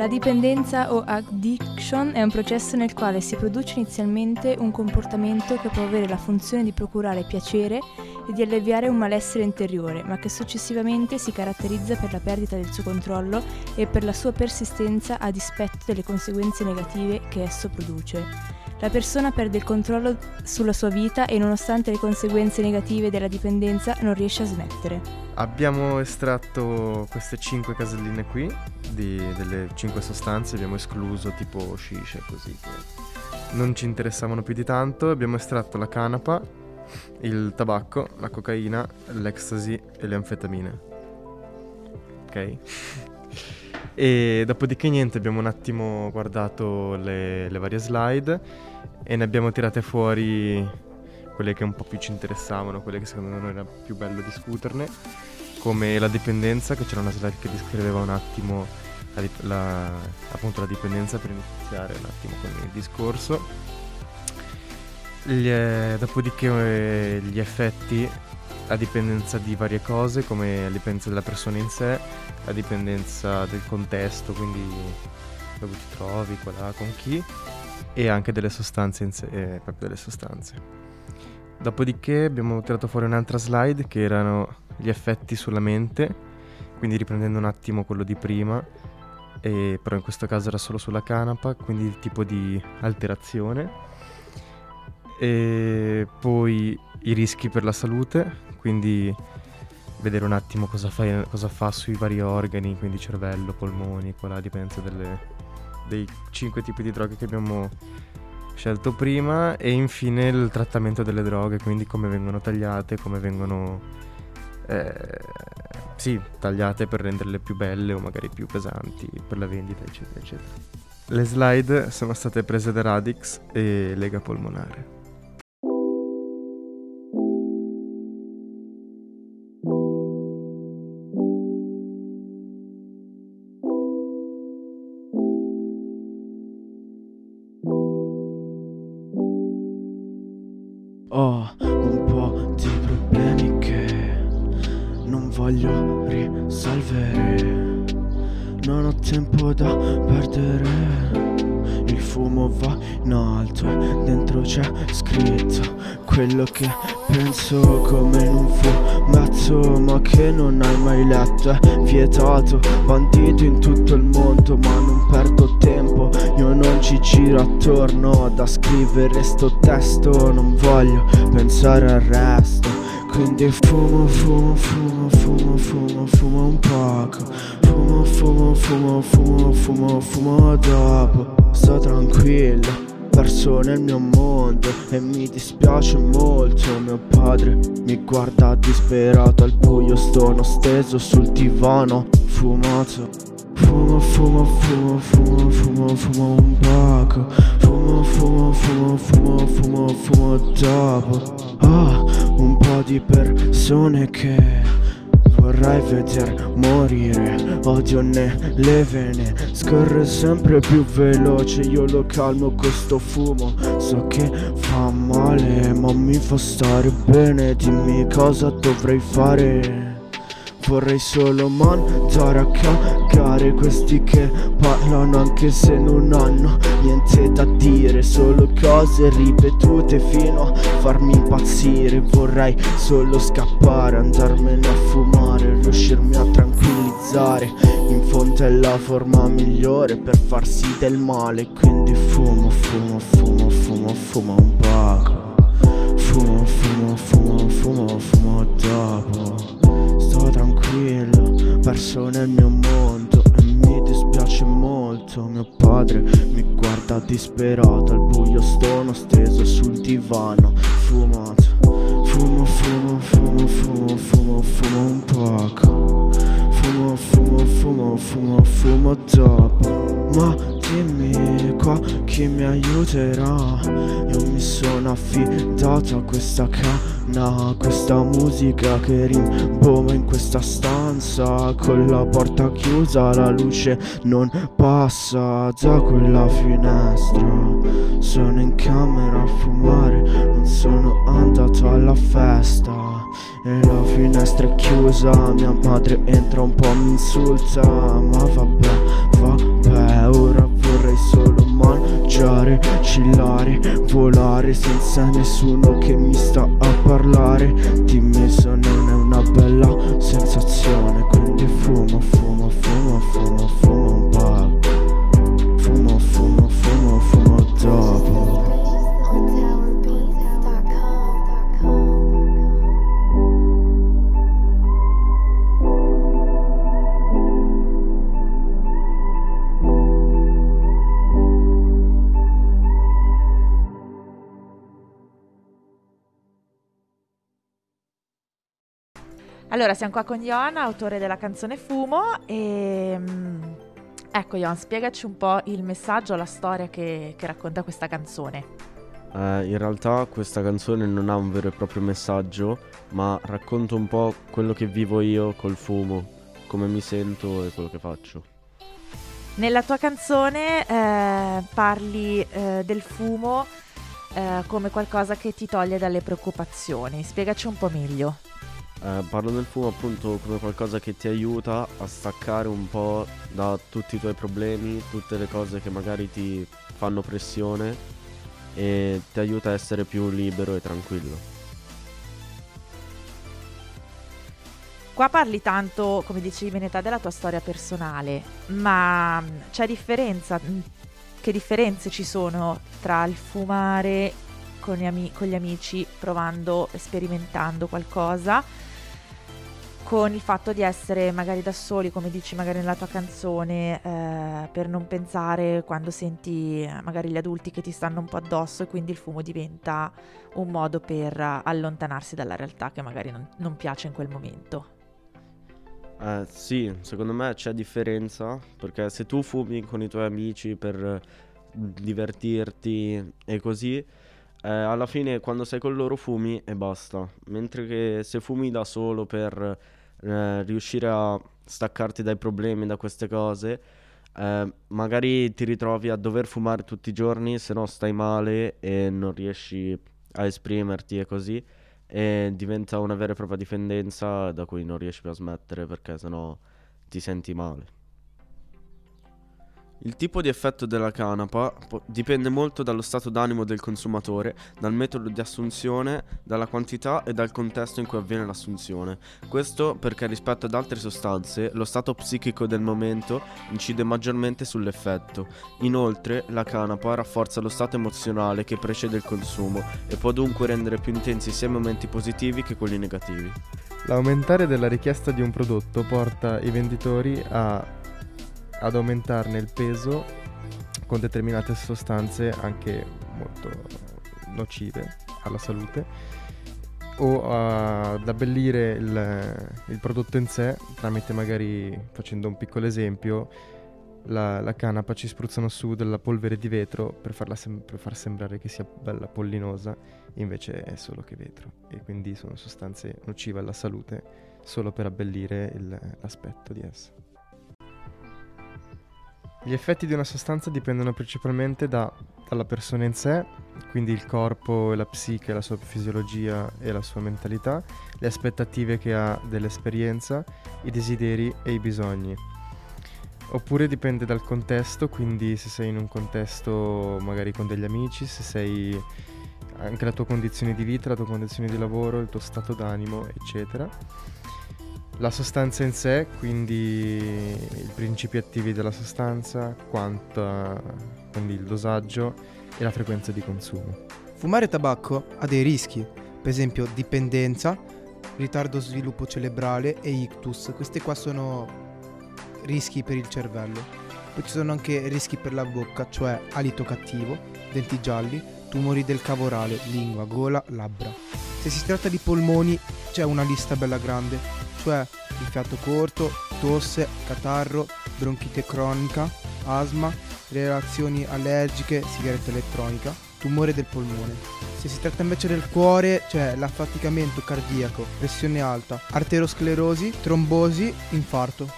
La dipendenza o addiction è un processo nel quale si produce inizialmente un comportamento che può avere la funzione di procurare piacere e di alleviare un malessere interiore, ma che successivamente si caratterizza per la perdita del suo controllo e per la sua persistenza a dispetto delle conseguenze negative che esso produce. La persona perde il controllo sulla sua vita e nonostante le conseguenze negative della dipendenza non riesce a smettere. Abbiamo estratto queste 5 caselline qui, di, delle 5 sostanze, abbiamo escluso tipo shisha così che non ci interessavano più di tanto, abbiamo estratto la canapa, il tabacco, la cocaina, l'ecstasy e le anfetamine. Ok? E dopodiché niente, abbiamo un attimo guardato le, le, varie slide e ne abbiamo tirate fuori quelle che un po' più ci interessavano, quelle che secondo noi era più bello discuterne, come la dipendenza, che c'era una slide che descriveva un attimo la, la, appunto la dipendenza per iniziare un attimo con il discorso. Gli, eh, dopodiché eh, gli effetti a dipendenza di varie cose, come la dipendenza della persona in sé, la dipendenza del contesto, quindi dove ti trovi, qua là, con chi, e anche delle sostanze in sé, eh, proprio delle sostanze. Dopodiché abbiamo tirato fuori un'altra slide che erano gli effetti sulla mente, quindi riprendendo un attimo quello di prima, e, però in questo caso era solo sulla canapa, quindi il tipo di alterazione. E poi i rischi per la salute, quindi vedere un attimo cosa fa, cosa fa sui vari organi, quindi cervello, polmoni, qua là dipende delle, dei cinque tipi di droghe che abbiamo scelto prima e infine il trattamento delle droghe, quindi come vengono tagliate, come vengono eh, sì, tagliate per renderle più belle o magari più pesanti per la vendita, eccetera, eccetera. Le slide sono state prese da Radix e Lega Polmonare. Risolvere. Non ho tempo da perdere. Il fumo va in alto e dentro c'è scritto quello che penso come in un fumetto Ma che non hai mai letto, è vietato Bandito in tutto il mondo ma non perdo tempo Io non ci giro attorno da scrivere sto testo Non voglio pensare al resto quindi fumo, fumo, fumo, fumo, fumo, fumo un poco Fumo, fumo, fumo, fumo, fumo, fumo dopo Sto tranquillo, perso nel mio mondo E mi dispiace molto Mio padre mi guarda disperato al buio Sto steso sul divano, fumato Fumo, fumo, fumo, fumo, fumo, fumo un poco Fumo, fumo, fumo, fumo, fumo, fumo dopo Ah, di persone che vorrei veder morire. Odio nelle vene Scorre sempre più veloce. Io lo calmo questo fumo So che fa male Ma mi fa stare bene. Dimmi cosa dovrei fare Vorrei solo mandare a cagare questi che parlano anche se non hanno niente da dire Solo cose ripetute fino a farmi impazzire. Vorrei solo scappare, andarmene a fumare, riuscirmi a tranquillizzare. In fondo è la forma migliore per farsi del male Quindi fumo, fumo, fumo, fumo, fumo un poco Fumo, fumo, fumo, fumo, fumo dopo perso nel mio mondo e mi dispiace molto. Mio padre mi guarda disperato, al buio stono steso sul divano, fumato. Fumo, fumo, fumo, fumo, fumo, fumo un poco. Fumo, fumo, fumo, fumo, fumo dopo. Ma dimmi qua chi mi aiuterà. Io mi sono affidato a questa canna Questa musica che rimbomba in questa stanza. Con la porta chiusa la luce non passa da quella finestra. Sono in camera a fumare Non sono andato alla festa. E la finestra è chiusa Mia madre entra un po' mi insulta. Ma vabbè, vabbè mangiare, chillare, volare senza nessuno che mi sta a parlare. Dimmi se non è una Allora, siamo qua con Johan, autore della canzone Fumo e... mm, Ecco Johan, spiegaci un po' il messaggio, la storia che, che racconta questa canzone. Eh, in realtà questa canzone non ha un vero e proprio messaggio, ma racconta un po' quello che vivo io col fumo, come mi sento e quello che faccio. Nella tua canzone eh, parli eh, del fumo eh, come qualcosa che ti toglie dalle preoccupazioni. Spiegaci un po' meglio. Eh, parlo del fumo appunto come qualcosa che ti aiuta a staccare un po' da tutti i tuoi problemi, tutte le cose che magari ti fanno pressione e ti aiuta a essere più libero e tranquillo. Qua parli tanto, come dicevi Benetà, della tua storia personale, ma mm, c'è differenza, mm, che differenze ci sono tra il fumare con gli, ami- con gli amici provando, sperimentando qualcosa, con il fatto di essere magari da soli, come dici magari nella tua canzone, eh, per non pensare quando senti eh, magari gli adulti che ti stanno un po' addosso e quindi il fumo diventa un modo per eh, allontanarsi dalla realtà che magari non, non piace in quel momento. Eh, sì, secondo me c'è differenza perché se tu fumi con i tuoi amici per eh, divertirti e così, eh, alla fine quando sei con loro fumi e basta. Mentre che se fumi da solo per eh, riuscire a staccarti dai problemi, da queste cose, eh, magari ti ritrovi a dover fumare tutti i giorni, se no stai male e non riesci a esprimerti e così e diventa una vera e propria dipendenza da cui non riesci più a smettere perché sennò ti senti male. Il tipo di effetto della canapa dipende molto dallo stato d'animo del consumatore, dal metodo di assunzione, dalla quantità e dal contesto in cui avviene l'assunzione. Questo perché rispetto ad altre sostanze lo stato psichico del momento incide maggiormente sull'effetto. Inoltre la canapa rafforza lo stato emozionale che precede il consumo e può dunque rendere più intensi sia i momenti positivi che quelli negativi. L'aumentare della richiesta di un prodotto porta i venditori a- ad aumentarne il peso con determinate sostanze anche molto nocive alla salute o ad abbellire il, il prodotto in sé tramite magari, facendo un piccolo esempio, la, la canapa ci spruzzano su della polvere di vetro per, sem- per far sembrare che sia bella pollinosa, invece è solo che vetro e quindi sono sostanze nocive alla salute solo per abbellire il- l'aspetto di essa. Gli effetti di una sostanza dipendono principalmente da- dalla persona in sé, quindi il corpo e la psiche, la sua fisiologia e la sua mentalità, le aspettative che ha dell'esperienza, i desideri e i bisogni. Oppure dipende dal contesto, quindi se sei in un contesto magari con degli amici, se sei anche la tua condizione di vita, la tua condizione di lavoro, il tuo stato d'animo, eccetera. La sostanza in sé, quindi i principi attivi della sostanza, quanta, quindi il dosaggio e la frequenza di consumo. Fumare tabacco ha dei rischi, per esempio dipendenza, ritardo sviluppo cerebrale e ictus. Questi qua sono rischi per il cervello. Poi ci sono anche rischi per la bocca, cioè alito cattivo, denti gialli, tumori del cavo orale, lingua, gola, labbra. Se si tratta di polmoni c'è una lista bella grande, cioè il fiato corto, tosse, catarro, bronchite cronica, asma, reazioni allergiche, sigaretta elettronica, tumore del polmone. Se si tratta invece del cuore, c'è l'affaticamento cardiaco, pressione alta, arterosclerosi, trombosi, infarto.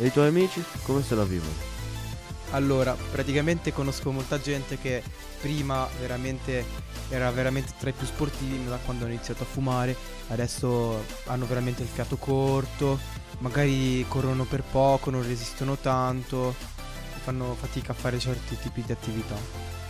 E i tuoi amici come se la vivono? Allora, praticamente conosco molta gente che prima veramente era veramente tra i più sportivi da quando hanno iniziato a fumare, adesso hanno veramente il fiato corto, magari corrono per poco, non resistono tanto, fanno fatica a fare certi tipi di attività.